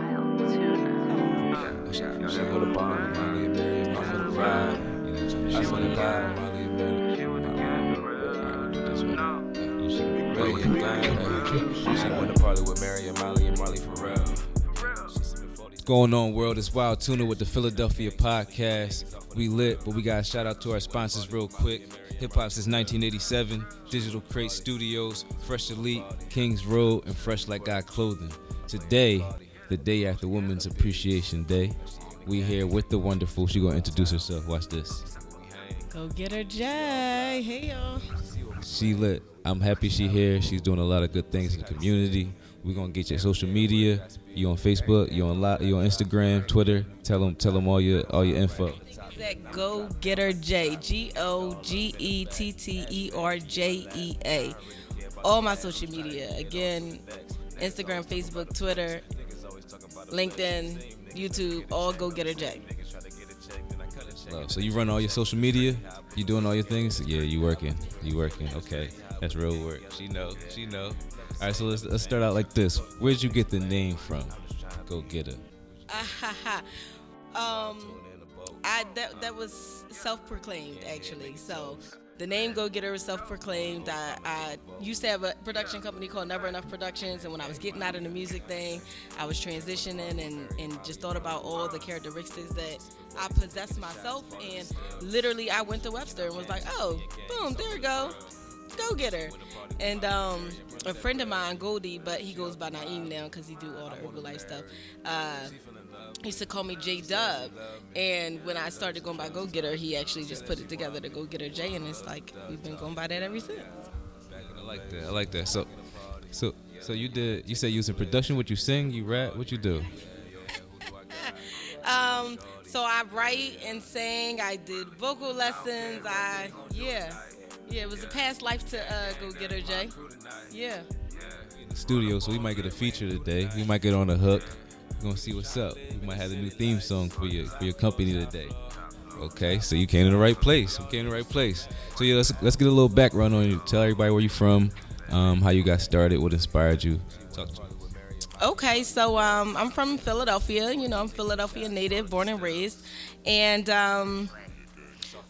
wild tuna. She go to bottom of Molly and Mary. I feel the vibe. I feel the vibe. Molly and Mary. Alright, do this one. Hey, hey. She went to party with Mary and Molly and Molly for real. going on, world? It's Wild Tuna with the Philadelphia podcast. We lit, but we got to shout out to our sponsors real quick. Hip hop since 1987, Digital Crate Studios, Fresh Elite, Kings Road, and Fresh Like God Clothing. Today, the day after Women's Appreciation Day, we here with the wonderful. She gonna introduce herself. Watch this. Go Getter, Jay. Hey, y'all. She lit. I'm happy she here. She's doing a lot of good things in the community. We're gonna get your social media. You on Facebook? You on li- You on Instagram, Twitter? Tell them, tell them all your all your info. That Go Getter J. G O G E T T E R J E A. All my social media. Again, Instagram, Facebook, Twitter, LinkedIn, YouTube, all Go Getter J. Love. So you run all your social media? You doing all your things? Yeah, you working. You working. Okay, that's real work. She know. She know. All right, so let's let's start out like this. Where'd you get the name from? Go Getter. um, I that that was self-proclaimed actually. So the name Go Getter is self-proclaimed. I, I used to have a production company called Never Enough Productions, and when I was getting out of the music thing, I was transitioning and and just thought about all the characteristics that I possess myself, and literally I went to Webster and was like, oh, boom, there we go. Go Getter. And um, a friend of mine, Goldie, but he goes by Naeem now because he do all the Herbalife stuff. Uh, he used to call me J Dub, and when I started going by Go Getter, he actually just put it together to Go Getter J, and it's like we've been going by that ever since. I like that. I like that. So, so, so you did. You said you was in production. What you sing? You rap? What you do? Um, so I write and sing. I did vocal lessons. I yeah, yeah. It was a past life to uh, Go Getter J. Yeah. In the studio, so we might get a feature today. We might get on a hook. Gonna see what's up. We might have a new theme song for your for your company today. Okay, so you came to the right place. You came to the right place. So yeah, let's let's get a little background on you. Tell everybody where you're from, um, how you got started, what inspired you. Talk to. Okay, so um, I'm from Philadelphia. You know, I'm Philadelphia native, born and raised, and um,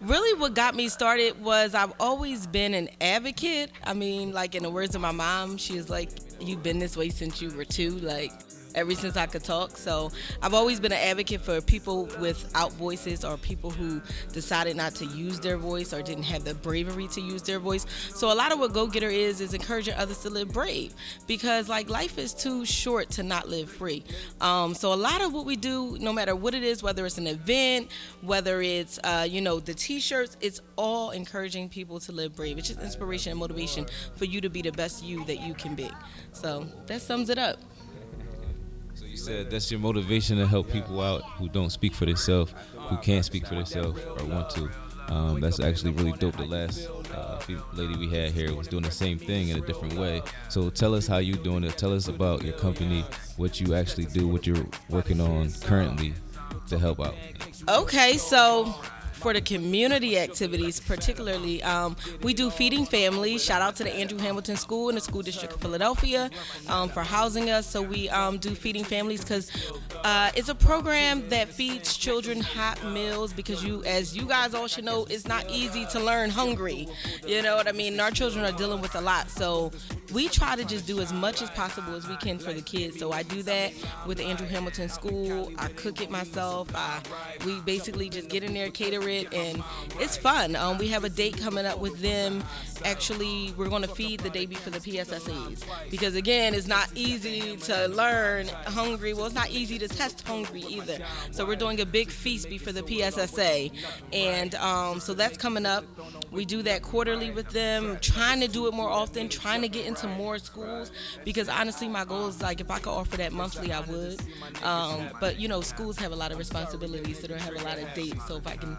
really, what got me started was I've always been an advocate. I mean, like in the words of my mom, she was like, "You've been this way since you were two. Like." Ever since I could talk, so I've always been an advocate for people without voices or people who decided not to use their voice or didn't have the bravery to use their voice. So a lot of what Go Getter is is encouraging others to live brave because like life is too short to not live free. Um, so a lot of what we do, no matter what it is, whether it's an event, whether it's uh, you know the T-shirts, it's all encouraging people to live brave. It's just inspiration and motivation for you to be the best you that you can be. So that sums it up. You said that's your motivation to help people out who don't speak for themselves, who can't speak for themselves or want to. Um, that's actually really dope. The last uh, lady we had here was doing the same thing in a different way. So tell us how you're doing it. Tell us about your company, what you actually do, what you're working on currently to help out. Okay, so for the community activities, particularly, um, we do feeding families. Shout out to the Andrew Hamilton School and the School District of Philadelphia um, for housing us. So we um, do feeding families because uh, it's a program that feeds children hot meals because you, as you guys all should know, it's not easy to learn hungry. You know what I mean? Our children are dealing with a lot, so we try to just do as much as possible as we can for the kids. So I do that with the Andrew Hamilton School. I cook it myself. I, we basically just get in there, cater and it's fun. Um, we have a date coming up with them. Actually, we're going to feed the day before the PSSAs because again, it's not easy to learn hungry. Well, it's not easy to test hungry either. So we're doing a big feast before the PSSA, and um, so that's coming up. We do that quarterly with them, trying to do it more often, trying to get into more schools because honestly, my goal is like if I could offer that monthly, I would. Um, but you know, schools have a lot of responsibilities, so they don't have a lot of dates. So if I can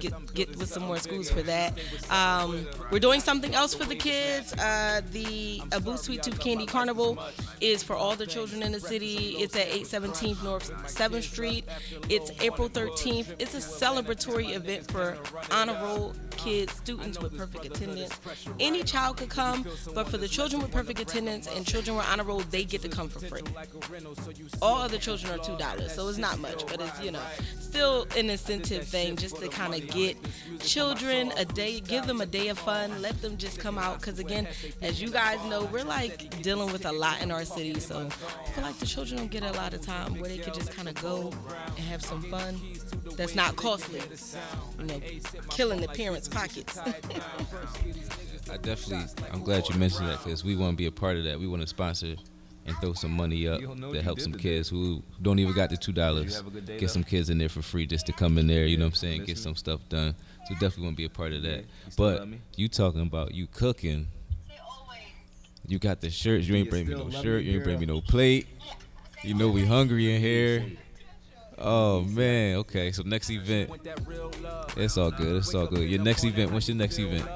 get get with some more schools for that. Um, we're doing something else for the kids. Uh, the Abu Sweet Tooth Candy Carnival is for all the children in the city. It's at 817 North 7th Street. It's April 13th. It's a celebratory event for honor roll kids, students with perfect attendance. Any child could come, but for the children with perfect attendance and children with honor roll, they get to come for free. All other children are two dollars, so it's not much, but it's you know still an incentive thing just to kind of get children a day, give them a day of fun, let them just come out. Because again, as you guys know, we're like dealing with a lot in our city, so I feel like the children don't get a lot of time where they could just kind of go and have some fun. That's not costly, you know, killing the parents' pockets. I definitely, I'm glad you mentioned that because we want to be a part of that. We want to sponsor and throw some money up to help some kids who don't even got the two dollars. Get some kids in there for free just to come in there. You know what I'm saying? Get some stuff done. So definitely want to be a part of that. But you talking about you cooking? You got the shirts. You ain't bring me no shirt. You ain't bring me no plate. You know we hungry in here. Oh man. Okay. So next event. It's all good. It's all good. Your next event. What's your next event?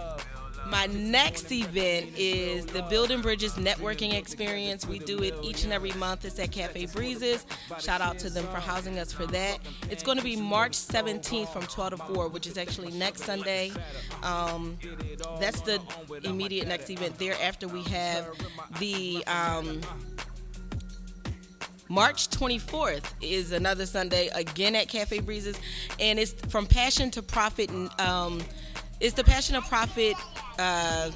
My next event is the Building Bridges Networking Experience. We do it each and every month. It's at Cafe Breezes. Shout out to them for housing us for that. It's going to be March 17th from 12 to 4, which is actually next Sunday. Um, that's the immediate next event. Thereafter, we have the. Um, March 24th is another Sunday again at Cafe Breezes, and it's from Passion to Profit. Um, it's the Passion to Profit uh,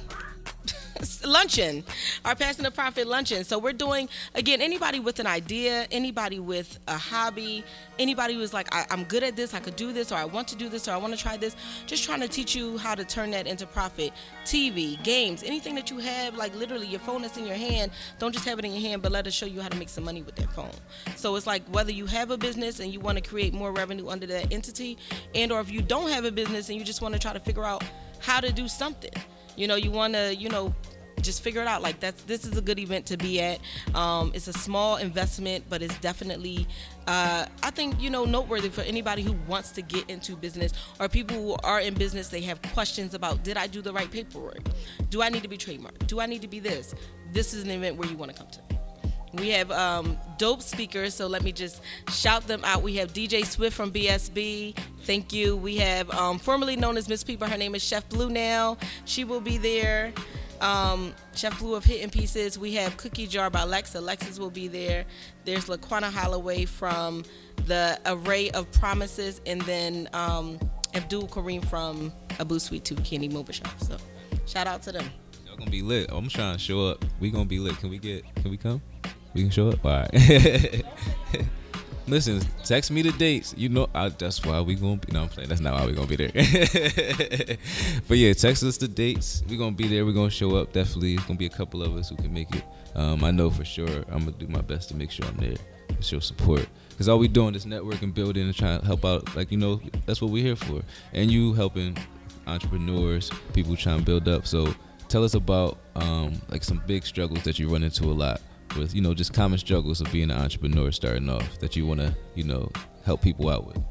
luncheon, our Passion to Profit luncheon. So we're doing again anybody with an idea, anybody with a hobby, anybody who's like I, am good at this, I could do this, or I want to do this, or I want to try this. Just trying to teach you how to turn that into profit. TV, games, anything that you have, like literally your phone that's in your hand. Don't just have it in your hand, but let us show you how to make some money with that phone. So it's like whether you have a business and you want to create more revenue under that entity, and or if you don't have a business and you just want to try to figure out how to do something. You know, you want to, you know, just figure it out. Like that's this is a good event to be at. Um, it's a small investment, but it's definitely, uh, I think you know, noteworthy for anybody who wants to get into business or people who are in business. They have questions about: Did I do the right paperwork? Do I need to be trademarked? Do I need to be this? This is an event where you want to come to. We have um, dope speakers, so let me just shout them out. We have DJ Swift from BSB. Thank you. We have um, formerly known as Miss People. Her name is Chef Blue now. She will be there. Um, Chef Blue of Hidden Pieces. We have Cookie Jar by Lexa. Alexis will be there. There's Laquana Holloway from the Array of Promises, and then um, Abdul Kareem from Abu Sweet Tooth Candy Mobile Shop. So shout out to them. Y'all gonna be lit. I'm trying to show up. We gonna be lit. Can we get? Can we come? We can show up. All right. Listen, text me the dates. You know, I, that's why we gonna be. No, I'm playing. That's not why we gonna be there. but yeah, text us the dates. We gonna be there. We gonna show up. Definitely, it's gonna be a couple of us who can make it. Um, I know for sure. I'm gonna do my best to make sure I'm there to show support. Cause all we doing is networking, building, and trying to help out. Like you know, that's what we're here for. And you helping entrepreneurs, people trying to build up. So tell us about um, like some big struggles that you run into a lot with you know just common struggles of being an entrepreneur starting off that you want to you know help people out with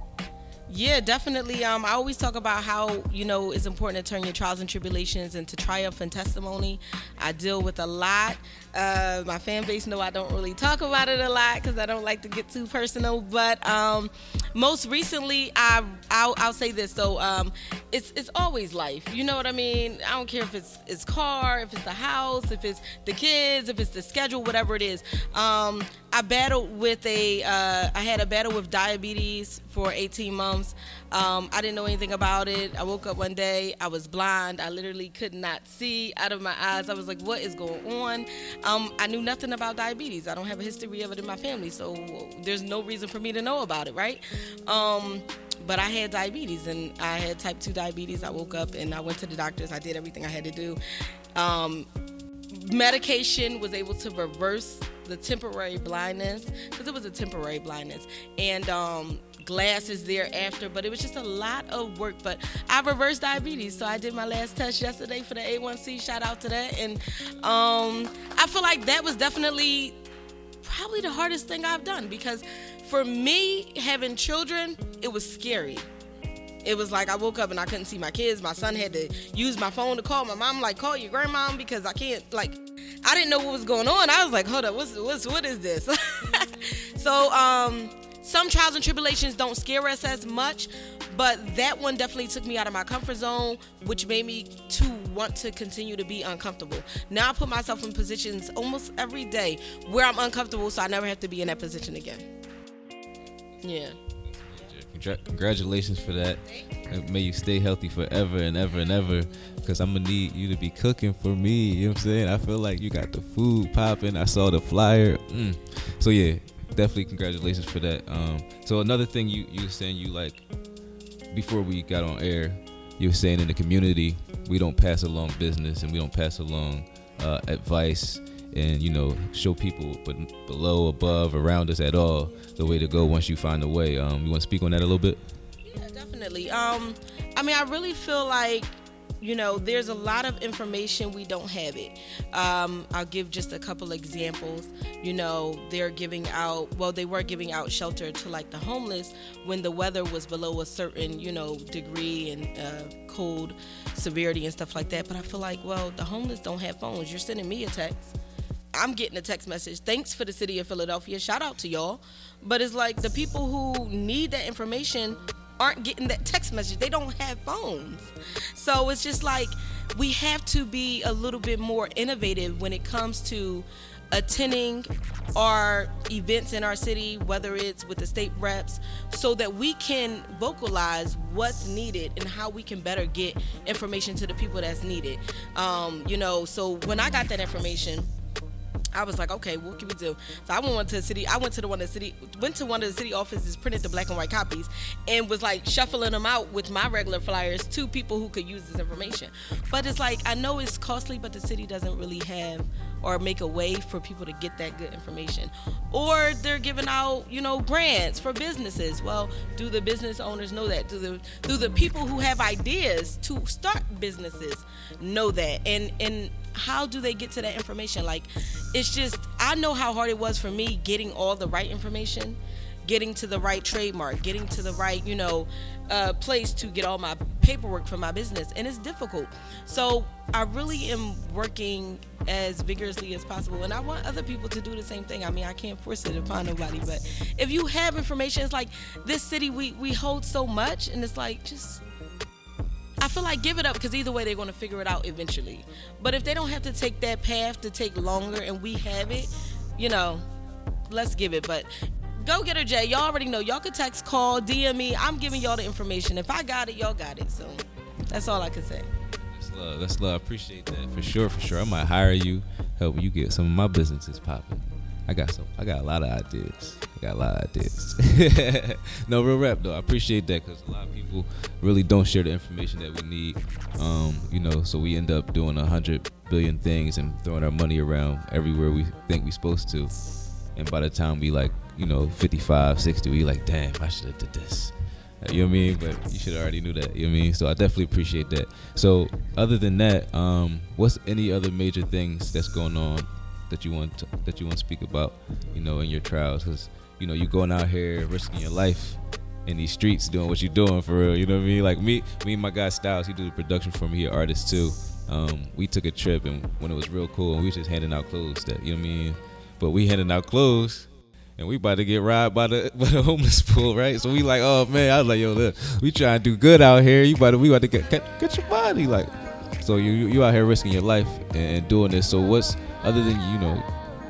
yeah, definitely. Um, I always talk about how you know it's important to turn your trials and tribulations into triumph and testimony. I deal with a lot. Uh, my fan base know I don't really talk about it a lot because I don't like to get too personal. But um, most recently, I I'll, I'll, say this. So um, it's it's always life. You know what I mean? I don't care if it's it's car, if it's the house, if it's the kids, if it's the schedule, whatever it is. Um, I battled with a uh, I had a battle with diabetes for 18 months. Um, I didn't know anything about it. I woke up one day, I was blind. I literally could not see out of my eyes. I was like, what is going on? Um, I knew nothing about diabetes. I don't have a history of it in my family, so there's no reason for me to know about it, right? Um, but I had diabetes and I had type 2 diabetes. I woke up and I went to the doctors. I did everything I had to do. Um, medication was able to reverse the temporary blindness because it was a temporary blindness and um, glasses thereafter but it was just a lot of work but i reversed diabetes so i did my last test yesterday for the a1c shout out to that and um, i feel like that was definitely probably the hardest thing i've done because for me having children it was scary it was like I woke up and I couldn't see my kids. My son had to use my phone to call my mom. Like, call your grandma because I can't. Like, I didn't know what was going on. I was like, hold up, what's what's what is this? so, um, some trials and tribulations don't scare us as much, but that one definitely took me out of my comfort zone, which made me to want to continue to be uncomfortable. Now I put myself in positions almost every day where I'm uncomfortable, so I never have to be in that position again. Yeah. Congratulations for that. May you stay healthy forever and ever and ever. Cause I'm gonna need you to be cooking for me. You know what I'm saying? I feel like you got the food popping. I saw the flyer. Mm. So yeah, definitely congratulations for that. Um, so another thing you you were saying you like before we got on air, you were saying in the community we don't pass along business and we don't pass along uh, advice and you know show people but below above around us at all the way to go once you find a way. Um you want to speak on that a little bit? Yeah definitely. Um i mean i really feel like you know there's a lot of information we don't have it. Um, i'll give just a couple examples. You know they're giving out well they were giving out shelter to like the homeless when the weather was below a certain you know degree and uh, cold severity and stuff like that. But i feel like well the homeless don't have phones. You're sending me a text I'm getting a text message. Thanks for the city of Philadelphia. Shout out to y'all. But it's like the people who need that information aren't getting that text message. They don't have phones. So it's just like we have to be a little bit more innovative when it comes to attending our events in our city, whether it's with the state reps, so that we can vocalize what's needed and how we can better get information to the people that's needed. Um, you know, so when I got that information, I was like, okay, what can we do? So I went to the city. I went to the one of the city, went to one of the city offices, printed the black and white copies, and was like shuffling them out with my regular flyers to people who could use this information. But it's like I know it's costly, but the city doesn't really have or make a way for people to get that good information. Or they're giving out, you know, grants for businesses. Well, do the business owners know that? Do the do the people who have ideas to start businesses know that? And and how do they get to that information? Like it's just I know how hard it was for me getting all the right information getting to the right trademark, getting to the right, you know, uh, place to get all my paperwork for my business. And it's difficult. So I really am working as vigorously as possible. And I want other people to do the same thing. I mean, I can't force it upon nobody, but if you have information, it's like this city, we, we hold so much, and it's like just. I feel like give it up because either way they're going to figure it out eventually. But if they don't have to take that path to take longer and we have it, you know, let's give it. But Go Getter, Jay. Y'all already know. Y'all can text, call, DM me. I'm giving y'all the information. If I got it, y'all got it. So that's all I can say. That's love. That's love. I appreciate that for sure. For sure. I might hire you, help you get some of my businesses popping. I got some. I got a lot of ideas. I got a lot of ideas. no real rap though. I appreciate that because a lot of people really don't share the information that we need. Um, you know, so we end up doing a hundred billion things and throwing our money around everywhere we think we're supposed to. And by the time we like you know, 55, 60, we like, damn, I should have did this. You know what I mean? But you should already knew that. You know what I mean? So I definitely appreciate that. So other than that, um, what's any other major things that's going on that you want to, that you want to speak about? You know, in your trials, because you know you're going out here risking your life in these streets, doing what you're doing for real. You know what I mean? Like me, me and my guy Styles, he do the production for me. He artist too. Um, we took a trip and when it was real cool, and we just handing out clothes. That you know what I mean? But we handing out clothes and we about to get robbed by the by the homeless pool, right? So we like, oh man, I was like, yo, look, we trying to do good out here. You about to, we about to get get, get your body, like. So you you out here risking your life and doing this. So what's other than you know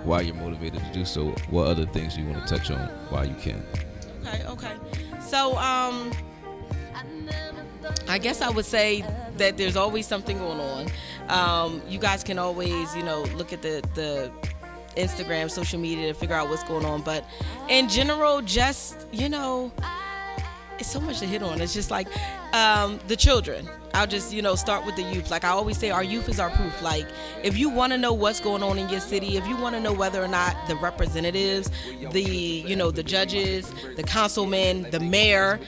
why you're motivated to do so? What other things you want to touch on while you can? Okay, okay. So um, I guess I would say that there's always something going on. Um, you guys can always you know look at the the Instagram, social media to figure out what's going on. But in general, just, you know, it's so much to hit on. It's just like um, the children. I'll just, you know, start with the youth. Like I always say, our youth is our proof. Like if you want to know what's going on in your city, if you want to know whether or not the representatives, the, you know, the judges, the councilmen, the mayor,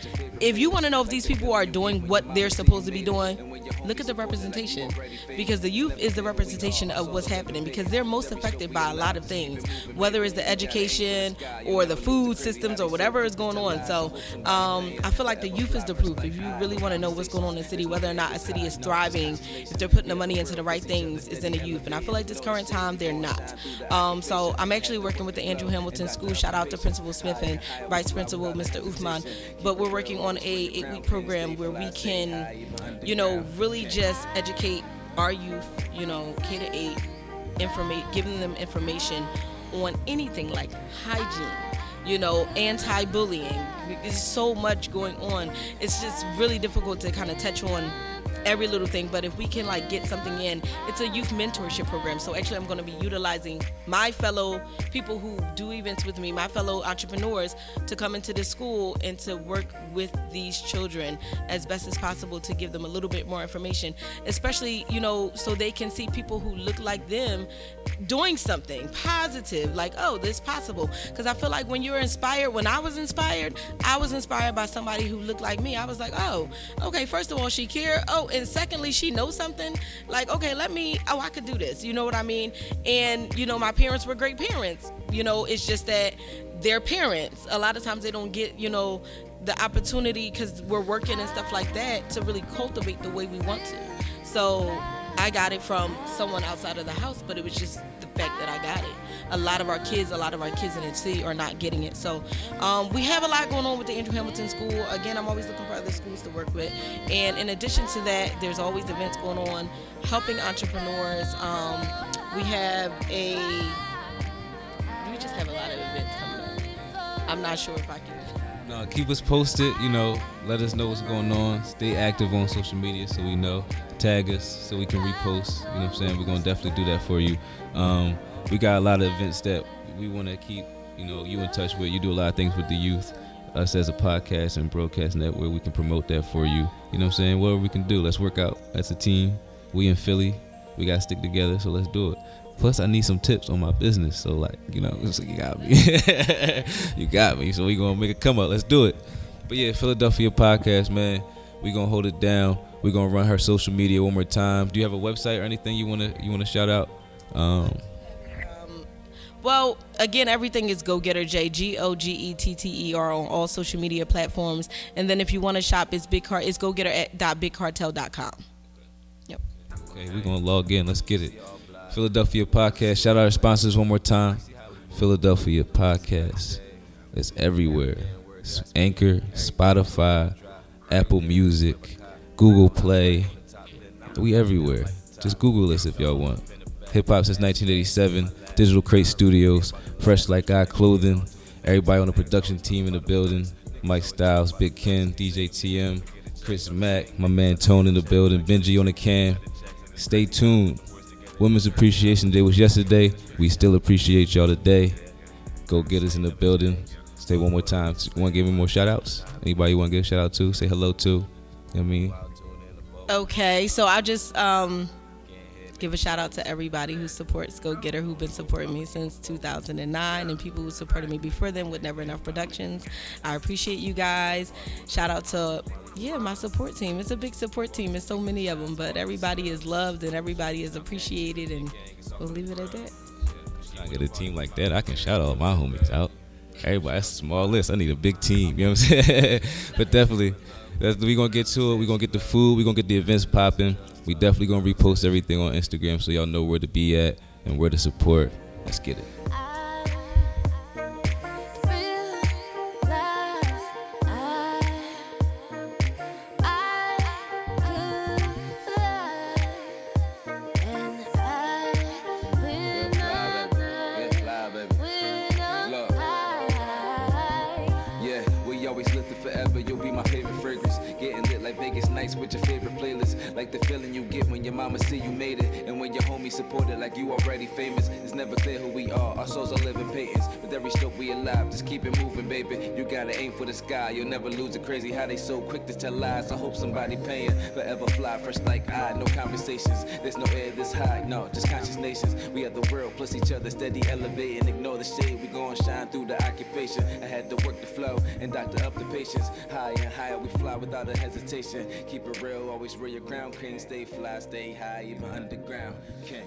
if you want to know if these people are doing what they're supposed to be doing, look at the representation because the youth is the representation of what's happening because they're most affected by a lot of things, whether it's the education or the food systems or whatever is going on. So um, I feel like the youth is the proof. If you really want to know what's going on in the city, whether or not a city is thriving, if they're putting the money into the right things, is in the youth. And I feel like this current time they're not. Um, so I'm actually working with the Andrew Hamilton School. Shout out to Principal Smith and Vice Principal Mr. Uthman. But we're working on a eight week program where we can, you know, really just educate our youth, you know, K to eight, informate, giving them information on anything like hygiene, you know, anti-bullying. There's so much going on. It's just really difficult to kind of touch on every little thing but if we can like get something in it's a youth mentorship program. So actually i'm going to be utilizing my fellow people who do events with me my fellow entrepreneurs to come into this school and to work with these children as best as possible to give them a little bit more information especially you know so they can see people who look like them doing something positive like oh this possible. Because i feel like when you're inspired when i was inspired i was inspired by somebody who looked like me. I was like oh okay first of all she care. Oh and secondly she knows something like okay let me oh i could do this you know what i mean and you know my parents were great parents you know it's just that their parents a lot of times they don't get you know the opportunity because we're working and stuff like that to really cultivate the way we want to so I got it from someone outside of the house, but it was just the fact that I got. A lot of our kids, a lot of our kids in the city are not getting it. So um, we have a lot going on with the Andrew Hamilton School. Again, I'm always looking for other schools to work with. And in addition to that, there's always events going on helping entrepreneurs. Um, we have a, we just have a lot of events coming up. I'm not sure if I can. No, keep us posted. You know, let us know what's going on. Stay active on social media so we know. Tag us so we can repost. You know what I'm saying? We're gonna definitely do that for you. Um, we got a lot of events that we want to keep. You know, you in touch with. You do a lot of things with the youth. Us as a podcast and broadcast network, we can promote that for you. You know what I'm saying? Whatever we can do, let's work out as a team. We in Philly, we gotta stick together. So let's do it. Plus, I need some tips on my business. So, like, you know, you got me. you got me. So we gonna make it come up. Let's do it. But yeah, Philadelphia podcast, man. We gonna hold it down. We gonna run her social media one more time. Do you have a website or anything you wanna you wanna shout out? Um, Well, again, everything is Go Getter J G O G E T T E R on all social media platforms. And then if you want to shop, it's big car. It's go getter at bigcartel.com. Yep. okay, we're gonna log in. Let's get it. Philadelphia podcast. Shout out our sponsors one more time. Philadelphia podcast. It's everywhere. It's Anchor, Spotify, Apple Music, Google Play. We everywhere. Just Google us if y'all want. Hip hop since 1987. Digital Crate Studios. Fresh Like Eye Clothing. Everybody on the production team in the building. Mike Styles, Big Ken, DJ TM, Chris Mack, my man Tone in the building, Benji on the cam. Stay tuned. Women's Appreciation Day was yesterday. We still appreciate y'all today. Go get us in the building. Stay one more time. Want to give me more shout outs? Anybody want to give a shout out to? Say hello to? You know I mean? Okay, so I just um, give a shout out to everybody who supports Go Getter, who've been supporting me since 2009, and people who supported me before then with Never Enough Productions. I appreciate you guys. Shout out to yeah my support team. It's a big support team. There's so many of them, but everybody is loved and everybody is appreciated, and we'll leave it at that. I get a team like that, I can shout all my homies out. Everybody, that's a small list. I need a big team. You know what I'm saying? but definitely, that's, we gonna get to it. We gonna get the food. We gonna get the events popping. We definitely gonna repost everything on Instagram so y'all know where to be at and where to support. Let's get it. Baby. You gotta aim for the sky. You'll never lose it. Crazy how they so quick to tell lies. I hope somebody paying. Forever fly, fresh like I. No conversations. There's no air this high. No, just conscious nations. We are the world plus each other. Steady elevating. Ignore the shade. We gon' shine through the occupation. I had to work the flow. And Dr. up the patience. Higher and higher, we fly without a hesitation. Keep it real, always real your crown. King, stay fly, stay high, even underground. King.